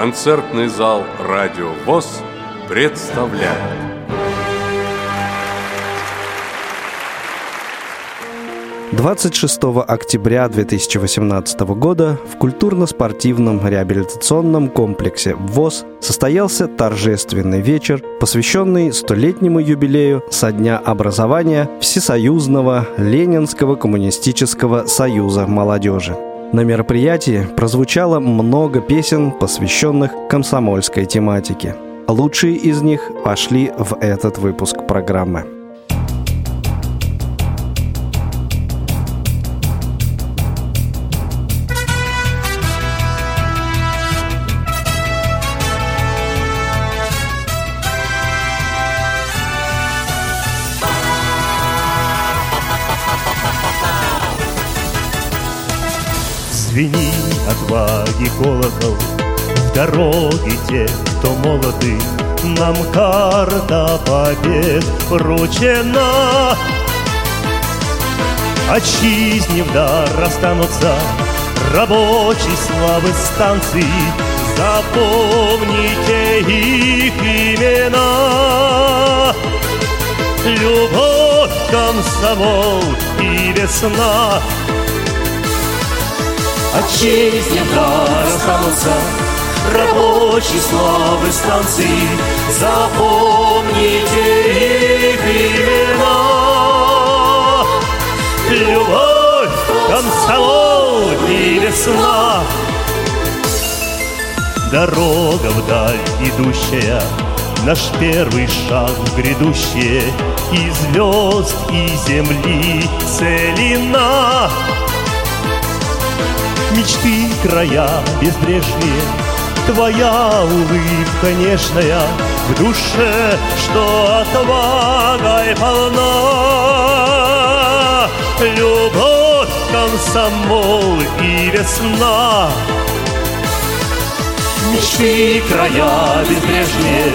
Концертный зал «Радио ВОЗ» представляет. 26 октября 2018 года в культурно-спортивном реабилитационном комплексе ВОЗ состоялся торжественный вечер, посвященный столетнему юбилею со дня образования Всесоюзного Ленинского коммунистического союза молодежи. На мероприятии прозвучало много песен, посвященных комсомольской тематике. Лучшие из них пошли в этот выпуск программы. Звени отваги колокол. В дороге те, кто молоды Нам карта побед вручена. Отчизне в дар останутся Рабочей славы станции. Запомните их имена. Любовь, комсомол и весна Отчизне дар останутся Рабочие славы станции Запомните их имена. Любовь, комсомол и весна. Дорога вдаль идущая Наш первый шаг в грядущее. И звезд, и земли целина Мечты края безбрежные. Твоя улыбка нежная В душе, что отвагой полна. Любовь, комсомол и весна. Мечты края безбрежные.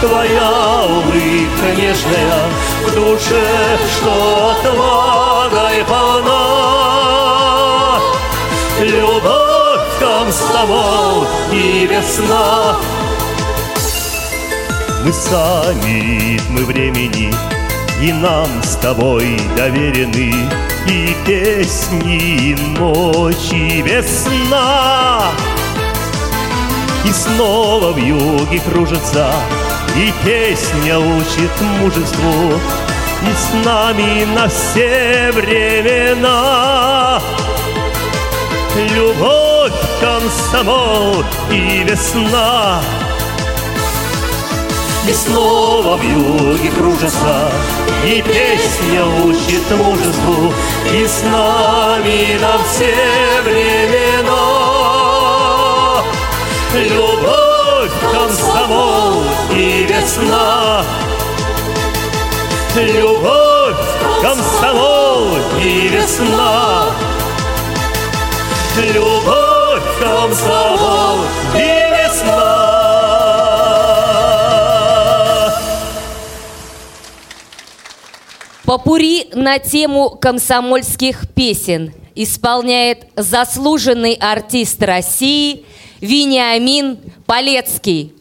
Твоя улыбка нежная В душе, что отвагой полна Любовь, комсомол и весна. Мы сами ритмы времени И нам с тобой доверены И песни, и ночи, весна. И снова в юге кружится И песня учит мужеству. И с нами на все времена Любовь, комсомол и весна. И снова в юге кружится И песня учит мужеству. И с нами на все времена. Любовь, комсомол и весна. Любовь, комсомол и весна Любовь, комсомол и весна Попури на тему комсомольских песен исполняет заслуженный артист России Вениамин Полецкий.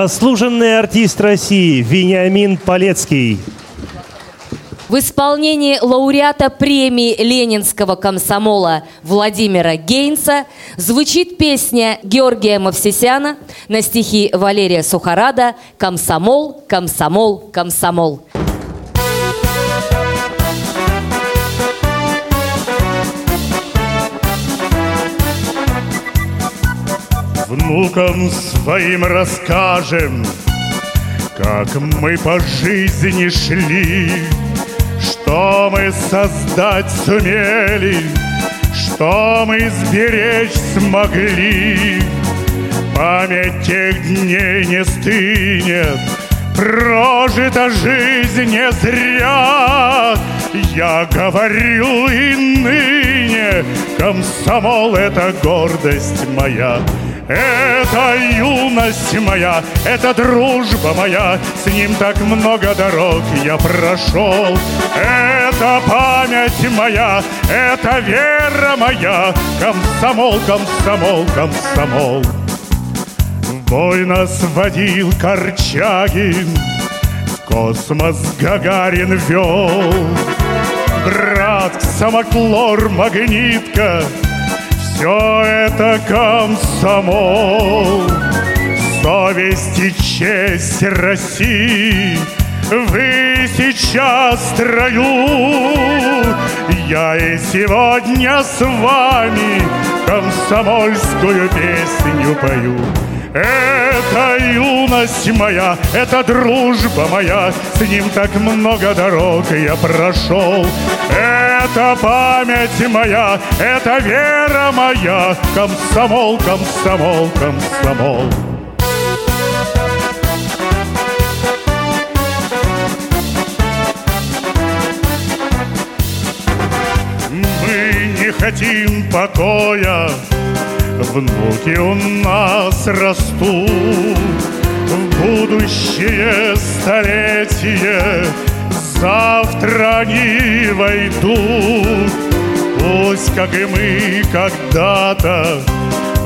Заслуженный артист России Вениамин Полецкий. В исполнении лауреата премии Ленинского комсомола Владимира Гейнса звучит песня Георгия Мавсисяна на стихи Валерия Сухарада «Комсомол, комсомол, комсомол». Внукам своим расскажем, как мы по жизни шли, что мы создать сумели, что мы сберечь смогли. Память тех дней не стынет, прожита жизнь не зря. Я говорю и ныне, комсомол — это гордость моя. Это юность моя, это дружба моя, С ним так много дорог я прошел. Это память моя, это вера моя, Комсомол, комсомол, комсомол. В бой нас водил Корчагин, космос Гагарин вел. Брат, самоклор, магнитка — все это комсомол, совесть и честь России. Вы сейчас строю, я и сегодня с вами комсомольскую песню пою. Это юность моя, это дружба моя, С ним так много дорог я прошел. Это память моя, это вера моя, Комсомол, комсомол, комсомол. Мы не хотим покоя, Внуки у нас растут. В будущее столетие Завтра они войдут. Пусть, как и мы когда-то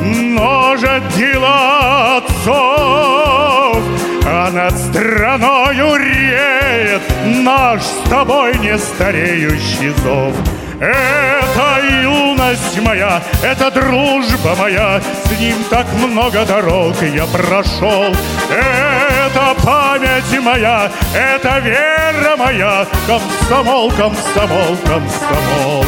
Множат дела отцов. А над страною реет Наш с тобой не стареющий зов. Это юность моя, это дружба моя, С ним так много дорог я прошел. Это память моя, это вера моя, Комсомол, комсомол, комсомол.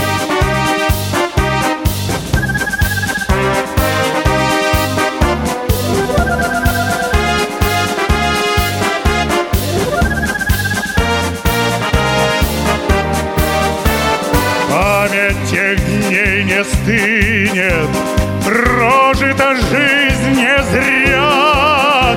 Не стынет, прожита жизнь не зря.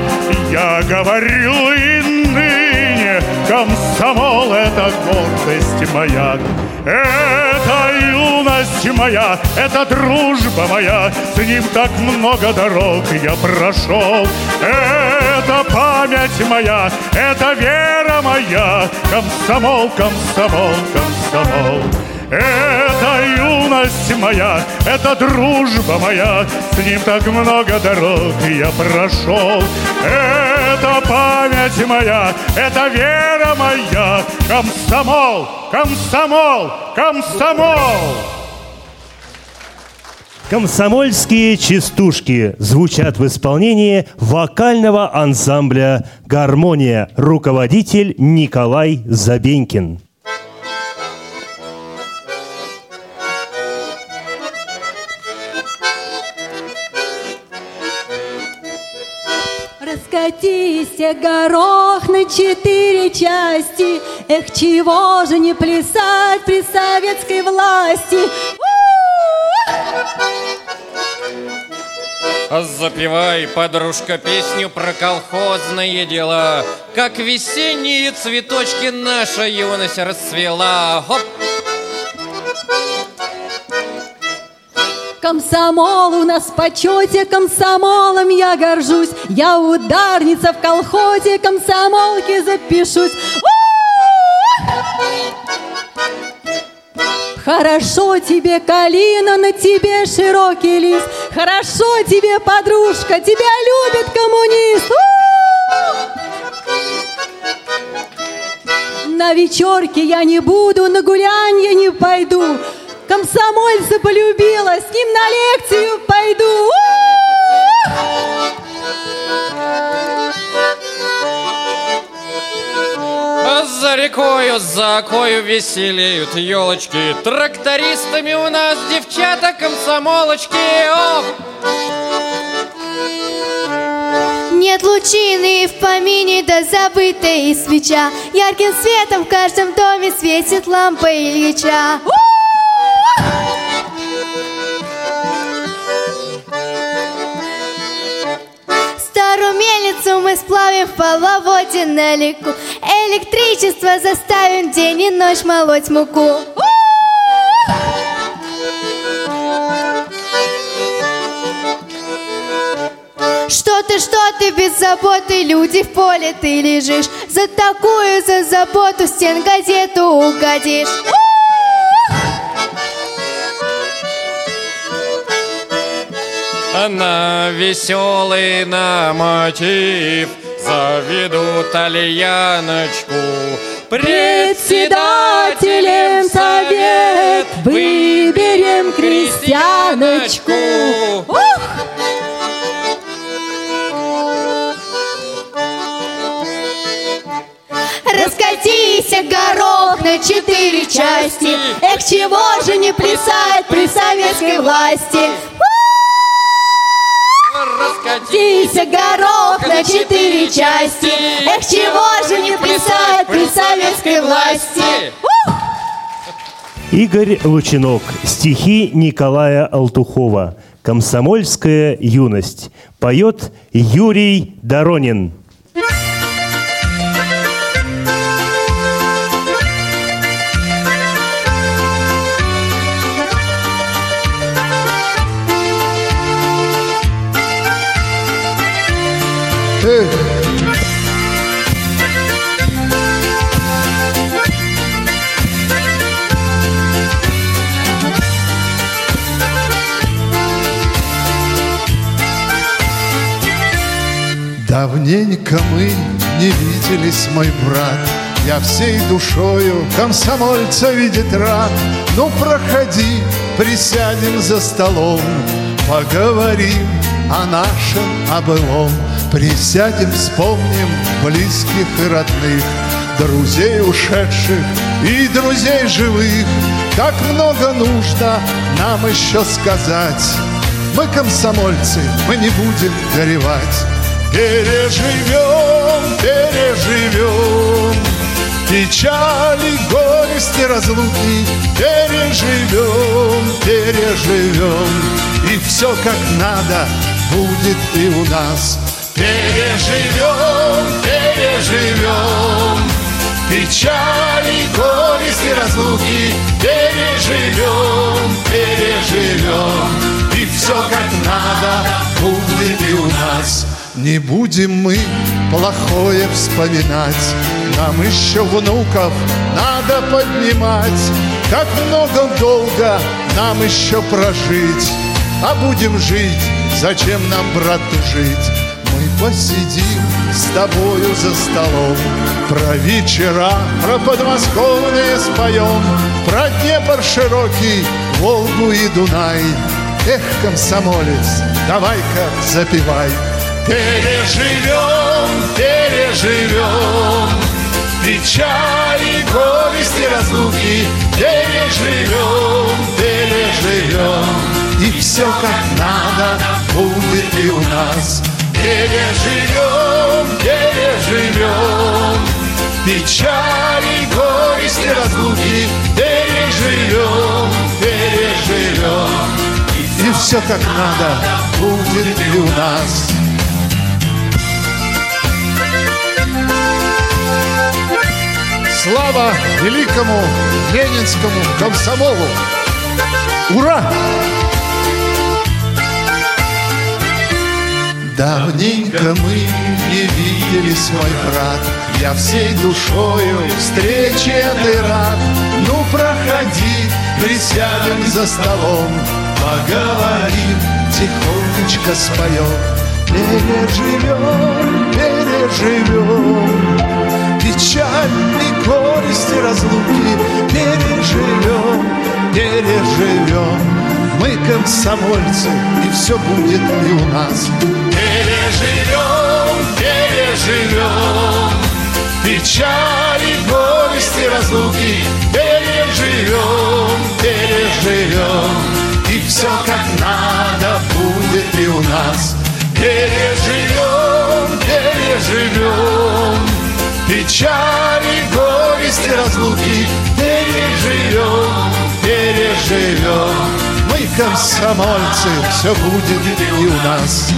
Я говорю и ныне, комсомол — это гордость моя. Это юность моя, это дружба моя, С ним так много дорог я прошел. Это память моя, это вера моя, Комсомол, комсомол, комсомол. Это юность моя, это дружба моя, С ним так много дорог я прошел. Это память моя, это вера моя, Комсомол, комсомол, комсомол! Комсомольские частушки звучат в исполнении вокального ансамбля «Гармония». Руководитель Николай Забенькин. Раскатись, горох на четыре части, Эх, чего же не плясать при советской власти? Запевай, подружка, песню про колхозные дела, Как весенние цветочки наша юность расцвела. Хоп! Комсомол у нас в почете, комсомолом я горжусь. Я ударница в колхозе, комсомолки запишусь. Хорошо тебе, Калина, на тебе широкий лист. Хорошо тебе, подружка, тебя любит коммунист. На вечерке я не буду, на гулянье не пойду. Комсомольца полюбила, с ним на лекцию пойду. За рекою, за окою веселеют елочки Трактористами у нас девчата комсомолочки Ох! Нет лучины в помине, да забытая свеча Ярким светом в каждом доме светит лампа Ильича Старую мельницу мы сплавим в половоде на реку Электричество заставим день и ночь молоть муку. Что ты, что ты без заботы, люди в поле ты лежишь. За такую, за заботу стен газету угодишь На веселый на мотив Заведут Альяночку Председателем совет выберем крестьяночку. Ух! Раскатись, горох на четыре части. Эх, чего же не плясать при советской власти Раскатись, горох на четыре части Эх, чего же не плясать при советской власти Игорь Лучинок. Стихи Николая Алтухова. Комсомольская юность. Поет Юрий Доронин. Давненько мы не виделись, мой брат. Я всей душою комсомольца видит рад. Ну проходи, присядем за столом Поговорим о нашем, о былом Присядем, вспомним близких и родных Друзей ушедших и друзей живых. Как много нужно нам еще сказать. Мы комсомольцы, мы не будем горевать. Переживем, переживем. Печали, горести, разлуки. Переживем, переживем. И все как надо будет и у нас Переживем, переживем. Печали, горести, разлуки. Переживем, переживем. И все как надо будет и у нас. Не будем мы плохое вспоминать. Нам еще внуков надо поднимать. Как много долго нам еще прожить. А будем жить, зачем нам, брат, жить? Посидим с тобою за столом. Про вечера, про подмосковные споем Про Днепр широкий, Волгу и Дунай. Эх, комсомолец, давай-ка запивай Переживем, переживем. Печали, горести, разлуки. Переживем, переживем. И все как надо будет и у нас Переживем, переживем Печали, горести, разлуки Переживем, переживем И все как надо будет и у нас Слава великому ленинскому комсомолу! Ура! Давненько мы не виделись, мой брат. Я всей душою встреченный рад. Ну, проходи, присядем за столом, поговорим, тихонечко споем. Переживем, переживем. Печаль и горести разлуки. Переживем, переживем Мы комсомольцы, и все будет и у нас. Переживем, переживем Печаль и горести разлуки. Переживем, переживем И все как надо будет и у нас. Переживем, переживем Печали, горести, разлуки. Переживем, переживем Мы комсомольцы, все будет и у нас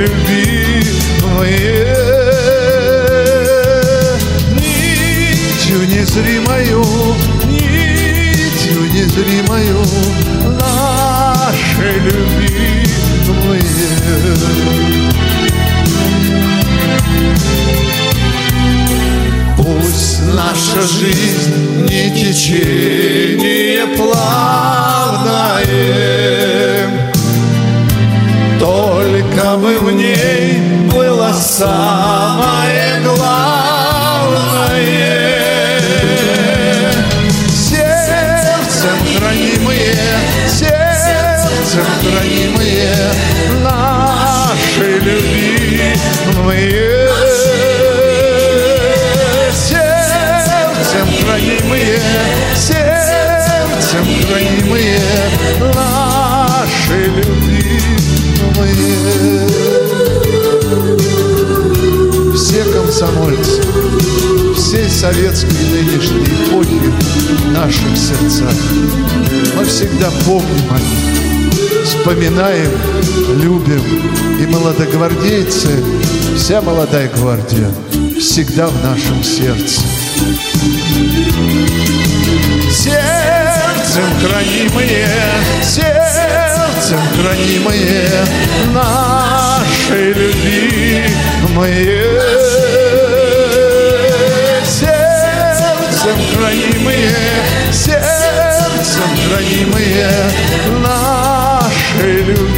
любви моей. Нитью незримою, нитью незримою нашей любви моей. Пусть наша жизнь не течение плавное, Только бы в ней было самое главное. Сердцем хранимые, сердцем хранимые наши любимые. хранимые, сердцем хранимые наши Все комсомольцы, всей советской нынешней эпохи в наших сердцах. Мы всегда помним о них, вспоминаем, любим. И молодогвардейцы, вся молодая гвардия всегда в нашем сердце. Сердцем хранимые, сердцем хранимые нашей любимые. Хранимые наши любимые.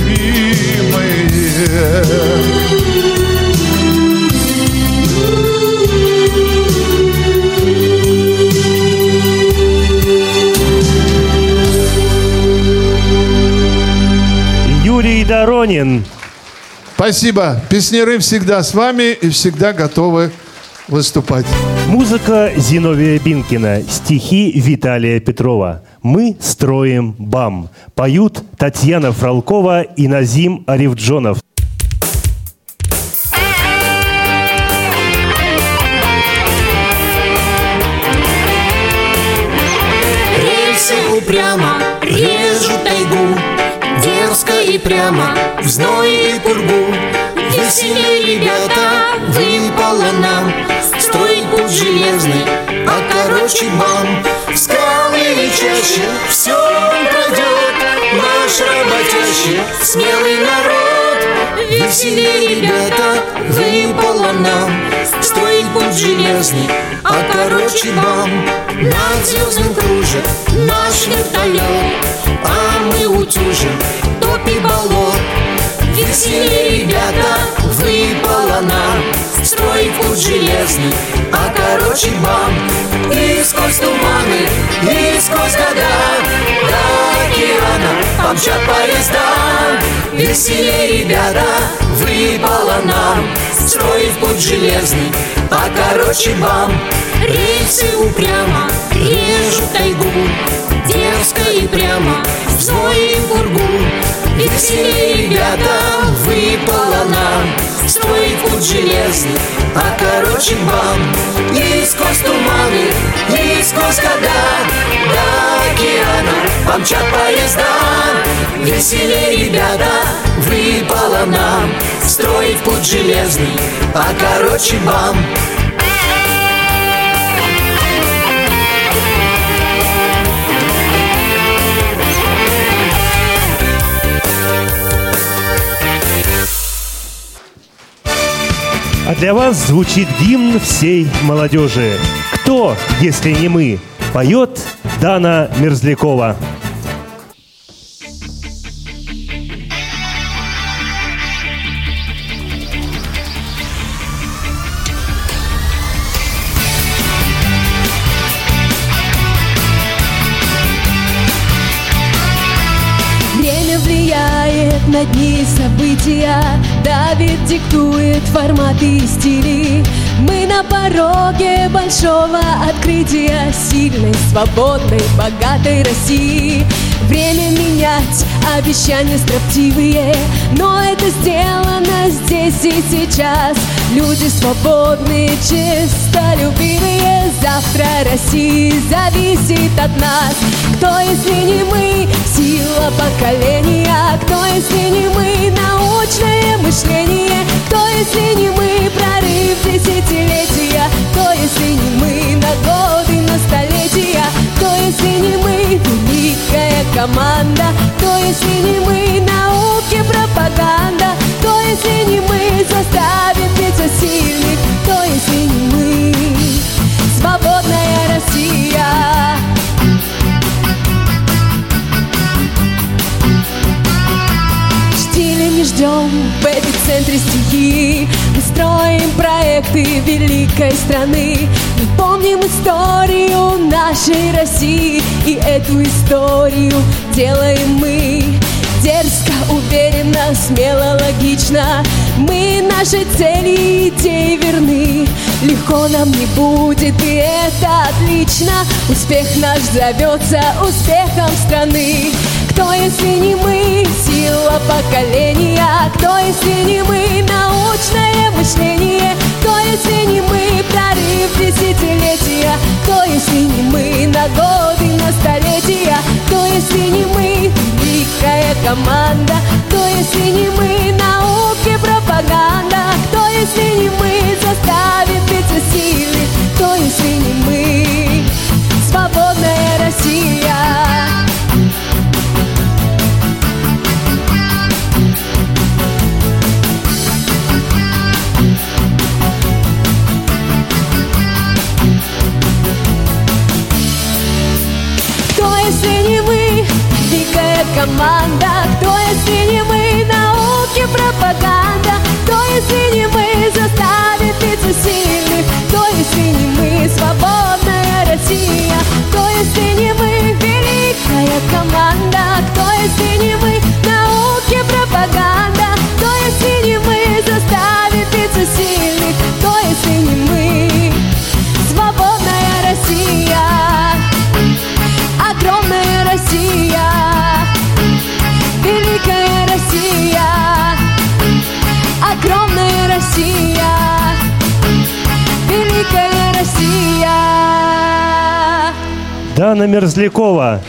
Юрий Доронин. Спасибо. Песнеры всегда с вами и всегда готовы выступать. Музыка Зиновия Бинкина, стихи Виталия Петрова. Мы строим БАМ. Поют Татьяна Фролкова и Назим Арифджонов. Рельсы упрямо режут тайгу, Дерзко и прямо в зной и пургу. Веселее, ребята, выпало нам Строить путь железный, а короче бам. Скажем скалы и чаще все пройдет Наш работящий, смелый народ. Веселее, ребята, выпало нам Строить путь железный, а короче бам. Над звездным кружит наш вертолет А мы утюжим топи болот. Веселее, ребята, выпало нам Строить путь железный, а короче бам. И сквозь туманы, и сквозь года До океана помчат поезда Веселее, ребята, выпало нам Строить путь железный, а короче бам Рельсы упрямо режут тайгу Дерзко и прямо в зной и пургу Веселее, ребята, выпало нам Строить путь железный, а короче бам И сквозь туманы, и сквозь года До океана помчат поезда. Веселее, ребята, выпало нам Строить путь железный, а короче бам А для вас звучит гимн всей молодежи. Кто, если не мы, поет Дана Мерзлякова. Форматы и стили. Мы на пороге большого открытия Сильной, свободной, богатой России. Время менять, обещания строптивые Но это сделано здесь и сейчас. Люди свободные, честолюбивые Завтра России зависит от нас. Кто, если не мы, сила поколения. Кто, если не мы, научное мышление Кто, если не мы, прорыв десятилетия. Кто, если не мы, на годы, на столетия. Кто, если не мы, великая команда. Кто, если не мы, науки, пропаганда. Кто, если не мы, заставит биться сильных Кто, если не мы, свободная Россия. Штиля не ждем в эпицентре стихии Мы строим проекты великой страны. Мы помним историю нашей России. И эту историю делаем мы. Дерзко, уверенно, смело, логично. Мы нашей цели и идеи верны. Легко нам не будет, и это отлично. Успех наш зовется успехом страны Кто, если не мы, сила поколения? Кто, если не мы, научное мышление? Кто, если не мы, прорыв десятилетия? Кто, если не мы, на годы, на столетия? Кто, если не мы, великая команда? Кто, если не мы, науки, пропаганда? Кто, если не мы, заставит биться силы? Кто, если не мы, свободная Россия команда. Кто, если не мы, науки, пропаганда? Кто, если не мы, заставит биться сильных? Кто, если не мы, свободная Россия? Кто, если не мы, великая команда? Кто, если не мы, Россия, великая Россия. Дана Мерзлякова.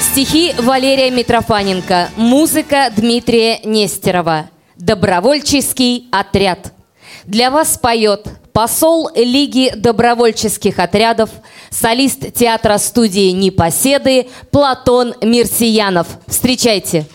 Стихи Валерия Митрофаненко. Музыка Дмитрия Нестерова. Добровольческий отряд. Для вас поет посол Лиги добровольческих отрядов, солист театра студии «Непоседы» Платон Мирсиянов. Встречайте!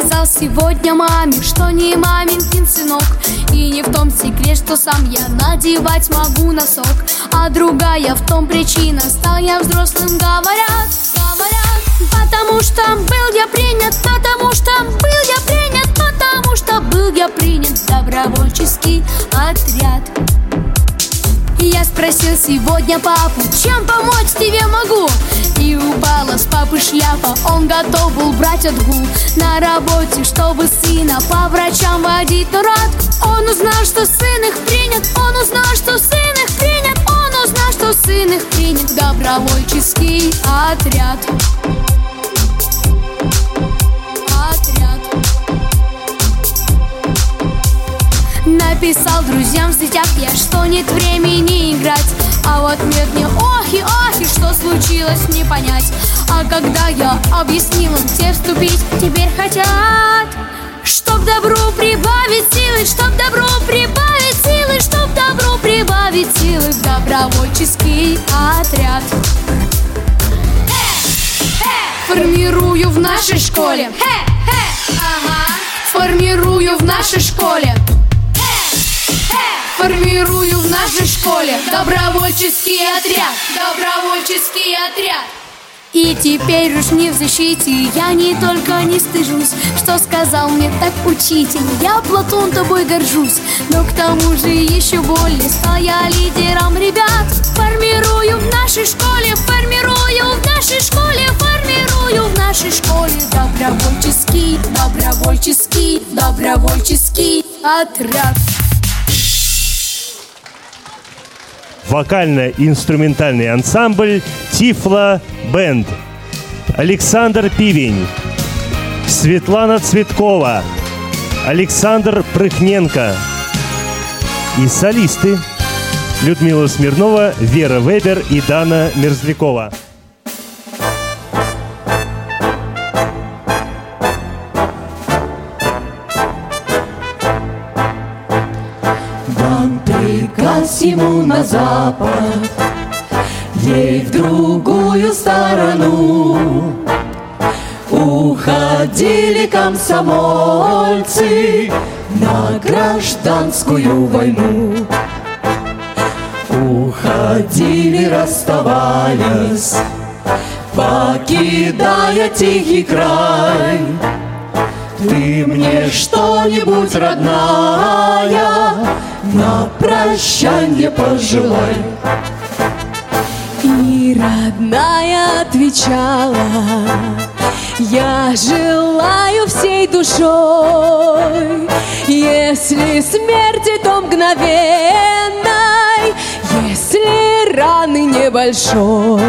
Сказал сегодня маме, что не маминкин сынок. И не в том секрет, что сам я надевать могу носок. А другая в том причина, стал я взрослым, говорят, говорят. Потому что был я принят, потому что был я принят Потому что был я принят. В добровольческий отряд я спросил сегодня папу, чем помочь тебе могу? И упала с папы шляпа, он готов был брать отгул На работе, чтобы сына по врачам водить на рад. Он узнал, что сын их принят, он узнал, что сын их принят Он узнал, что сын их принят. Добровольческий отряд Написал друзьям в сетях я, что нет времени играть? А вот мир мне охи, охи, что случилось, не понять А когда я объяснил им, те вступить теперь хотят Чтоб добру прибавить силы, чтоб добру прибавить силы Чтоб добру прибавить силы в добровольческий отряд. Формирую в нашей школе. Формирую в нашей школе Формирую в нашей школе Добровольческий отряд Добровольческий отряд. И теперь уж не в защите Я не только не стыжусь Что сказал мне так учитель. Я, Платон, тобой горжусь Но к тому же еще более Стал я лидером ребят. Формирую в нашей школе Формирую в нашей школе Формирую в нашей школе Добровольческий, добровольческий, добровольческий отряд вокально-инструментальный ансамбль Тифла Бенд. Александр Пивень, Светлана Цветкова, Александр Прыхненко и солисты Людмила Смирнова, Вера Вебер и Дана Мерзлякова. Ему на запад, Ей в другую сторону. Уходили комсомольцы на гражданскую войну. Уходили, расставаясь, покидая тихий край. Ты мне что-нибудь, родная, на прощанье пожелай. И родная отвечала, я желаю всей душой, если смерти, то мгновенной, если раны небольшой.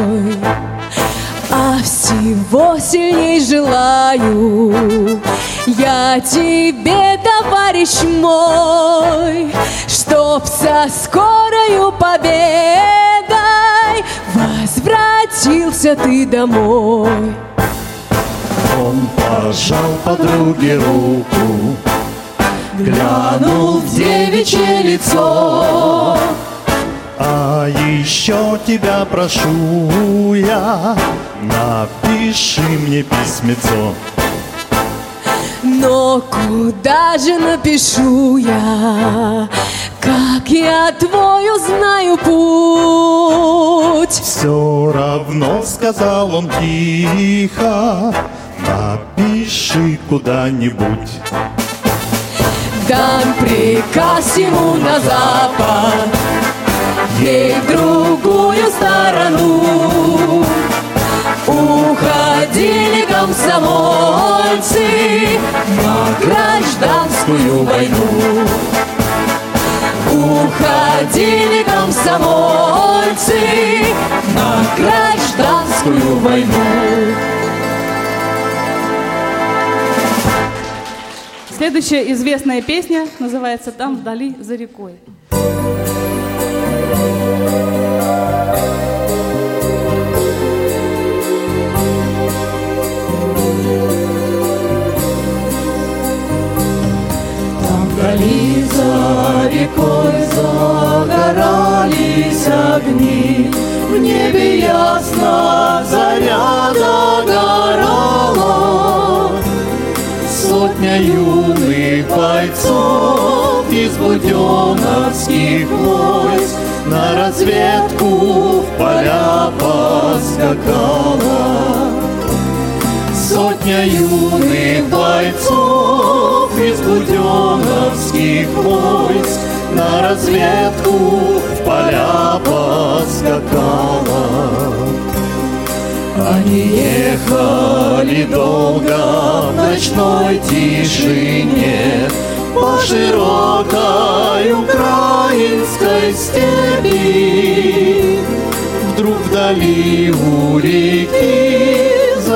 А всего сильней желаю я тебе, товарищ мой, Чтоб со скорою победой Возвратился ты домой. Он пожал подруге руку, Глянул в девичье лицо, а еще тебя прошу я, напиши мне письмецо. Но куда же напишу я, как я твой узнаю путь? Все равно, сказал он тихо, напиши куда-нибудь. Дам приказ ему на запад, ей в другую сторону. борцы на гражданскую войну. Уходили комсомольцы на гражданскую войну. Следующая известная песня называется «Там вдали за рекой». thank you рекой загорались огни, В небе ясно заря догорала. Сотня юных бойцов из буденовских войск На разведку в поля поскакала. Сотня юных бойцов из буденовских войск На разведку в поля поскакала. Они ехали долго в ночной тишине По широкой украинской степи Вдруг вдали у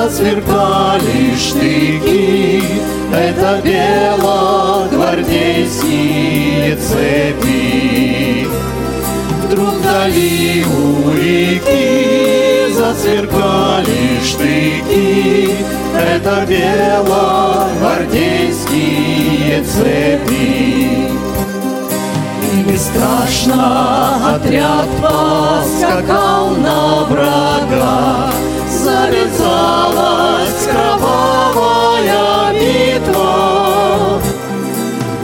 реки засверкали штыки. Это белогвардейские цепи. Вдруг вдали у реки засверкали штыки. Это белогвардейские цепи. И бесстрашно отряд поскакал на врага Завязалась кровавая битва.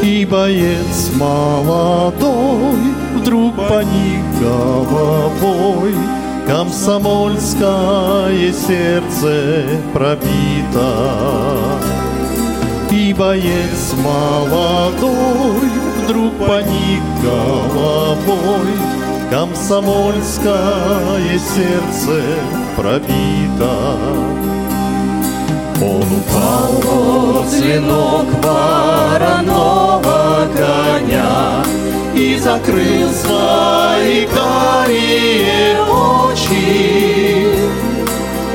И боец молодой Вдруг поник головой Комсомольское сердце пробито. И боец молодой Вдруг поник головой Комсомольское сердце пробито Он упал возле ног вороного коня И закрыл свои карие очи.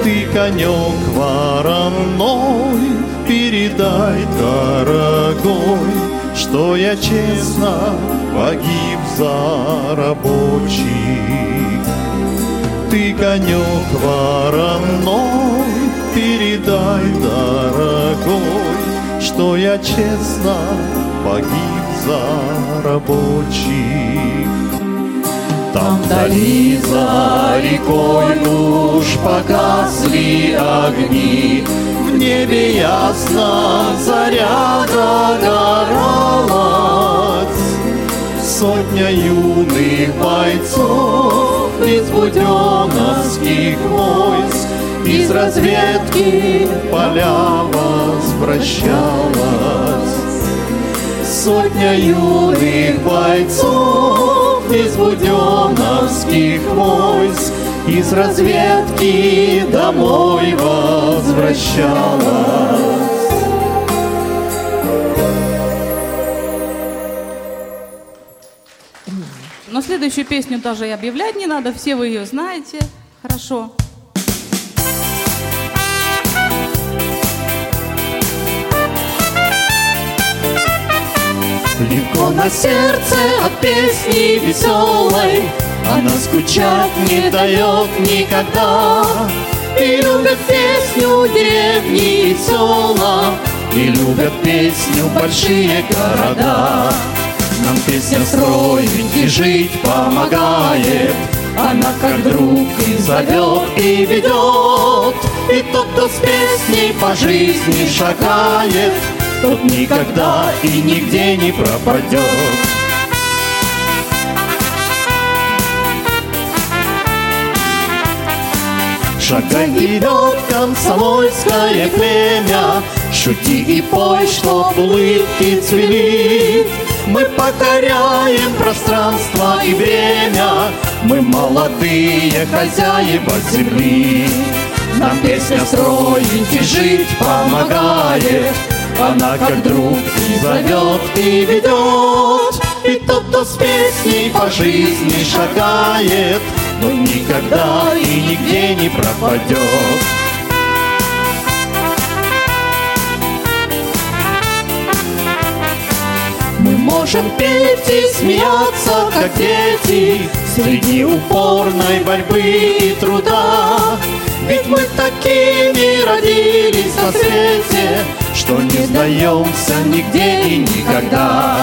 Ты, конек вороной, передай, дорогой Что я честно погиб за рабочих ты конек вороной, передай, дорогой, Что я честно погиб за рабочих. Там вдали за рекой уж погасли огни, Небе ясно заря догоралась. Сотня юных бойцов из буденовских войск Из разведки поля возвращалась. Сотня юных бойцов из буденовских войск Из разведки домой возвращалась. Но следующую песню даже и объявлять не надо, все вы ее знаете. Хорошо. Легко на сердце от песни веселой Она скучать не дает никогда. И любят песню деревни и села И любят песню большие города. Нам песня строить и жить помогает. Она как друг и зовет, и ведет И тот, кто с песней по жизни шагает Тот никогда и нигде не пропадет Шагай вперед, комсомольское племя. Шути и пой, чтоб улыбки цвели. Мы покоряем пространство и время. Мы молодые хозяева земли. Нам песня строить и жить помогает. Она как друг и зовет, и ведет. И тот, кто с песней по жизни шагает Но никогда и нигде не пропадет можем петь и смеяться, как дети, Среди упорной борьбы и труда. Ведь мы такими родились на свете, Что не сдаемся нигде и никогда.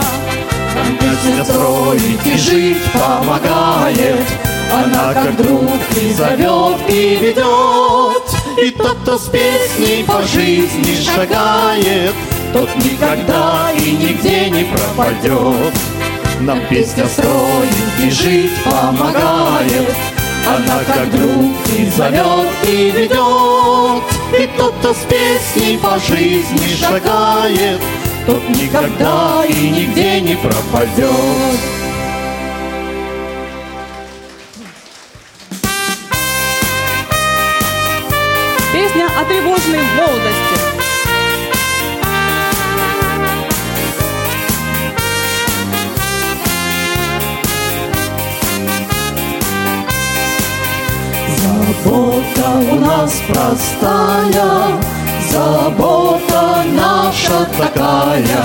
Нам песня строить и жить помогает, Она как друг и зовет и ведет. И тот, кто с песней по жизни шагает, Тот никогда и нигде не пропадет. Нам песня строить и жить помогает, Она как друг и зовет и ведет. И тот, кто с песней по жизни шагает, Тот никогда и нигде не пропадет. Песня о тревожной молодости. Забота у нас простая, забота наша такая.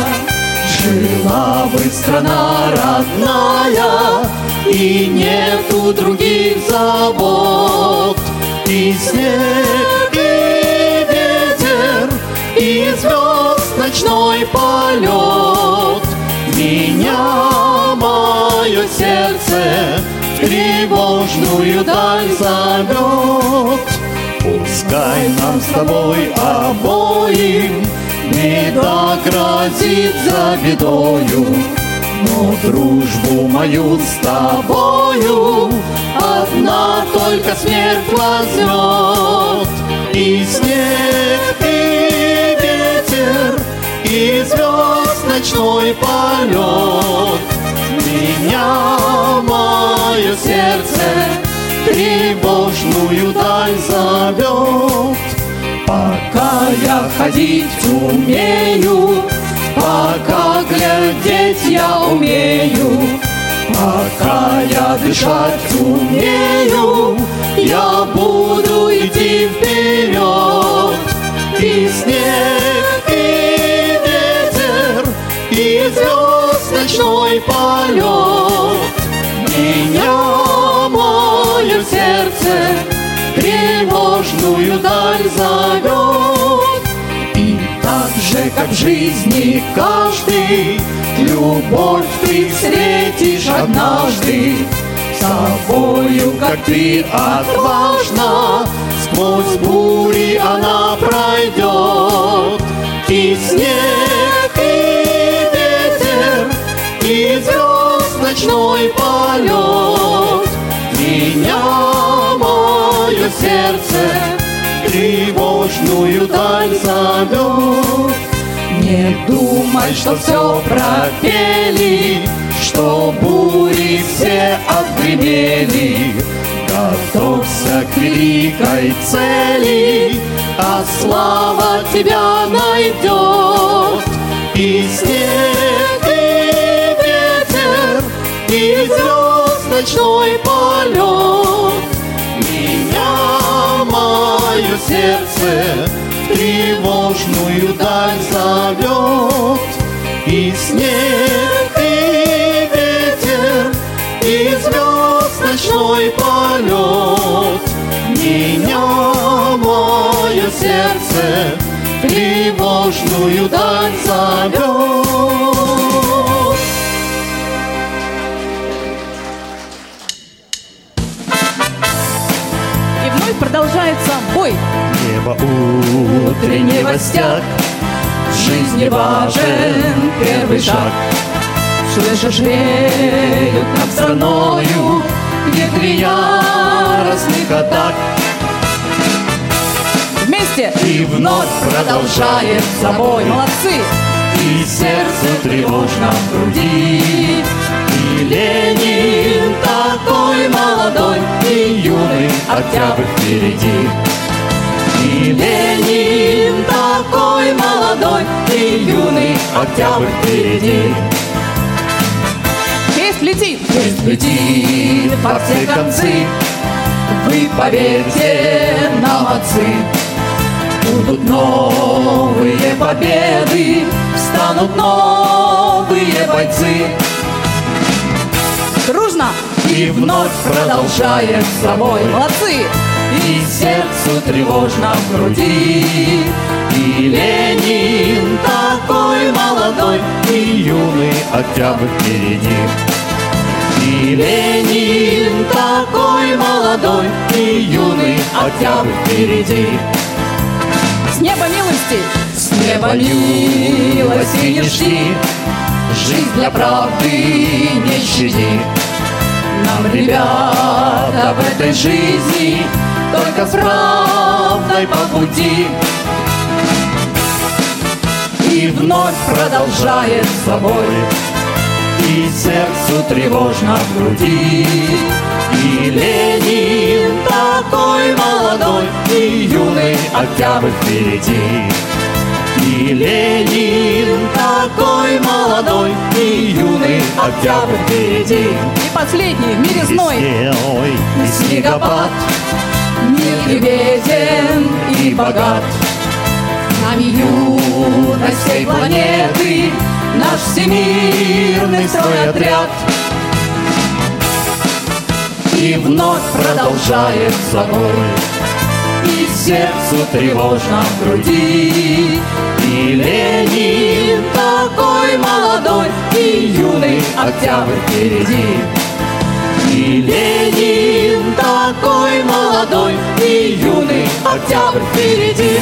Жила бы страна родная, и нету других забот. И снег, ночной полет. Меня мое сердце тревожную даль зовет. Пускай нам с тобой обоим Беда грозит за бедою, Но дружбу мою с тобою Одна только смерть возьмет. И снег, и звезд ночной полет Меня мое сердце тревожную даль зовет. Пока я ходить умею, пока глядеть я умею, пока я дышать умею, я буду как в жизни каждый, любовь ты встретишь однажды. С тобою, как ты отважна, сквозь бури она пройдет. И снег, и ветер, и звезд ночной полет Меня мое сердце тревожную даль зовет Не думай, что все пропели, что бури все отгремели Готовься к великой цели, а слава тебя найдет. И снег, и ветер, и звезд ночной полет Меня мое сердце тревожную даль зовет. И снег, и ветер, и звезд ночной полет. Меня мое сердце тревожную даль зовет Небо утренний востяк, в жизни важен первый шаг. Слышишь, веют над страною ветри яростных атак. Вместе! И вновь продолжает собой. Молодцы! И сердце тревожно в груди. И Ленин такой молодой и юный октябрь впереди. И Ленин такой молодой и юный октябрь впереди. Песнь летит! Пусть летит во все концы, вы поверьте нам, отцы. Будут новые победы, встанут новые бойцы. Дружно! И вновь продолжает собой Молодцы! И сердцу тревожно в груди. И Ленин такой молодой И юный октябрь впереди. И Ленин такой молодой И юный октябрь впереди. С неба милости! С неба милости не жди. Жизнь для правды не щади. Нам, ребята, в этой жизни Только с правдой по пути И вновь продолжает собой И сердцу тревожно в груди. И Ленин такой молодой И юный октябрь впереди. И Ленин такой молодой И юный октябрь впереди. И последний, в мире зной! И снегопад Мир беден и богат. Нами юность всей планеты Наш всемирный стройотряд И вновь продолжает собой И сердцу тревожно в груди. И Ленин такой молодой И юный октябрь впереди И Ленин такой молодой И юный октябрь впереди.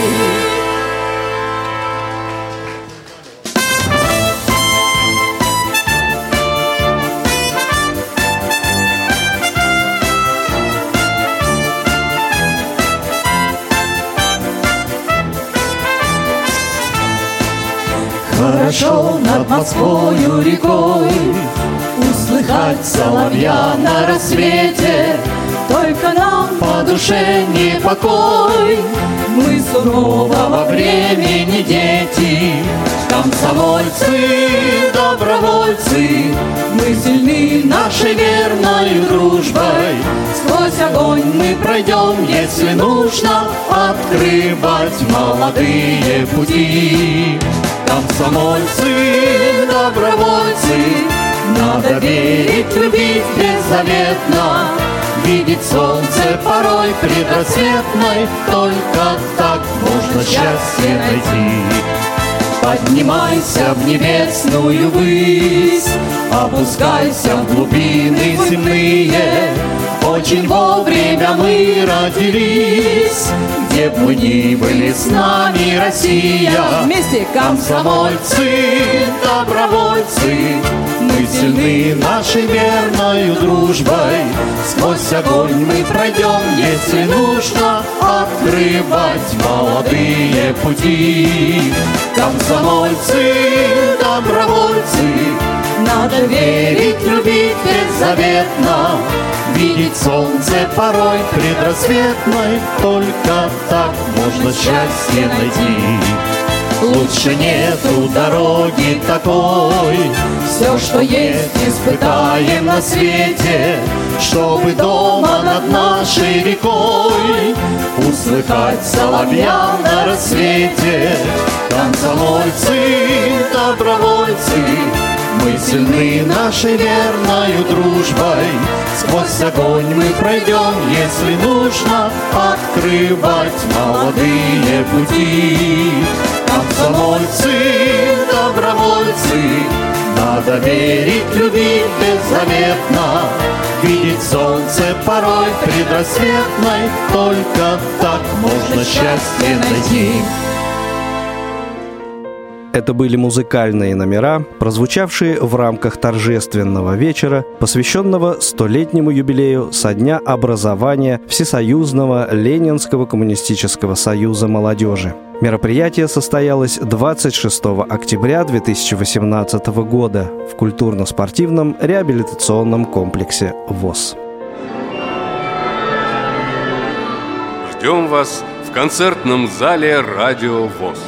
Хорошо над Москвою рекой Услыхать соловья на рассвете Только нам по душе не покой. Мы сурового времени дети. Комсомольцы, добровольцы. Мы сильны нашей верной дружбой. Сквозь огонь мы пройдем, если нужно Открывать молодые пути. Комсомольцы, добровольцы, надо верить, любить беззаветно, Видеть солнце порой предрассветной, Только так можно счастье найти. Поднимайся в небесную высь, Опускайся в глубины земные, Очень вовремя мы родились, Где бы мы ни были с нами Россия. Вместе Комсомольцы, добровольцы, сильны нашей верною дружбой. Сквозь огонь мы пройдем, если нужно, Открывать молодые пути. Комсомольцы, добровольцы, Надо верить, любить беззаветно, Видеть солнце порой предрассветной, Только так можно счастье найти. Лучше нету дороги такой, Все, что есть, испытаем на свете, Чтобы дома над нашей рекой Услыхать соловья на рассвете. Комсомольцы, добровольцы, мы сильны нашей верною дружбой. Сквозь огонь мы пройдем, если нужно, Открывать молодые пути. Комсомольцы, добровольцы, Надо верить, любить беззаветно, Видеть солнце порой предрассветной, Только так можно счастье найти. Это были музыкальные номера, прозвучавшие в рамках торжественного вечера, посвященного столетнему юбилею со дня образования Всесоюзного Ленинского коммунистического союза молодежи. Мероприятие состоялось 26 октября 2018 года в культурно-спортивном реабилитационном комплексе ВОЗ. Ждем вас в концертном зале «Радио ВОЗ».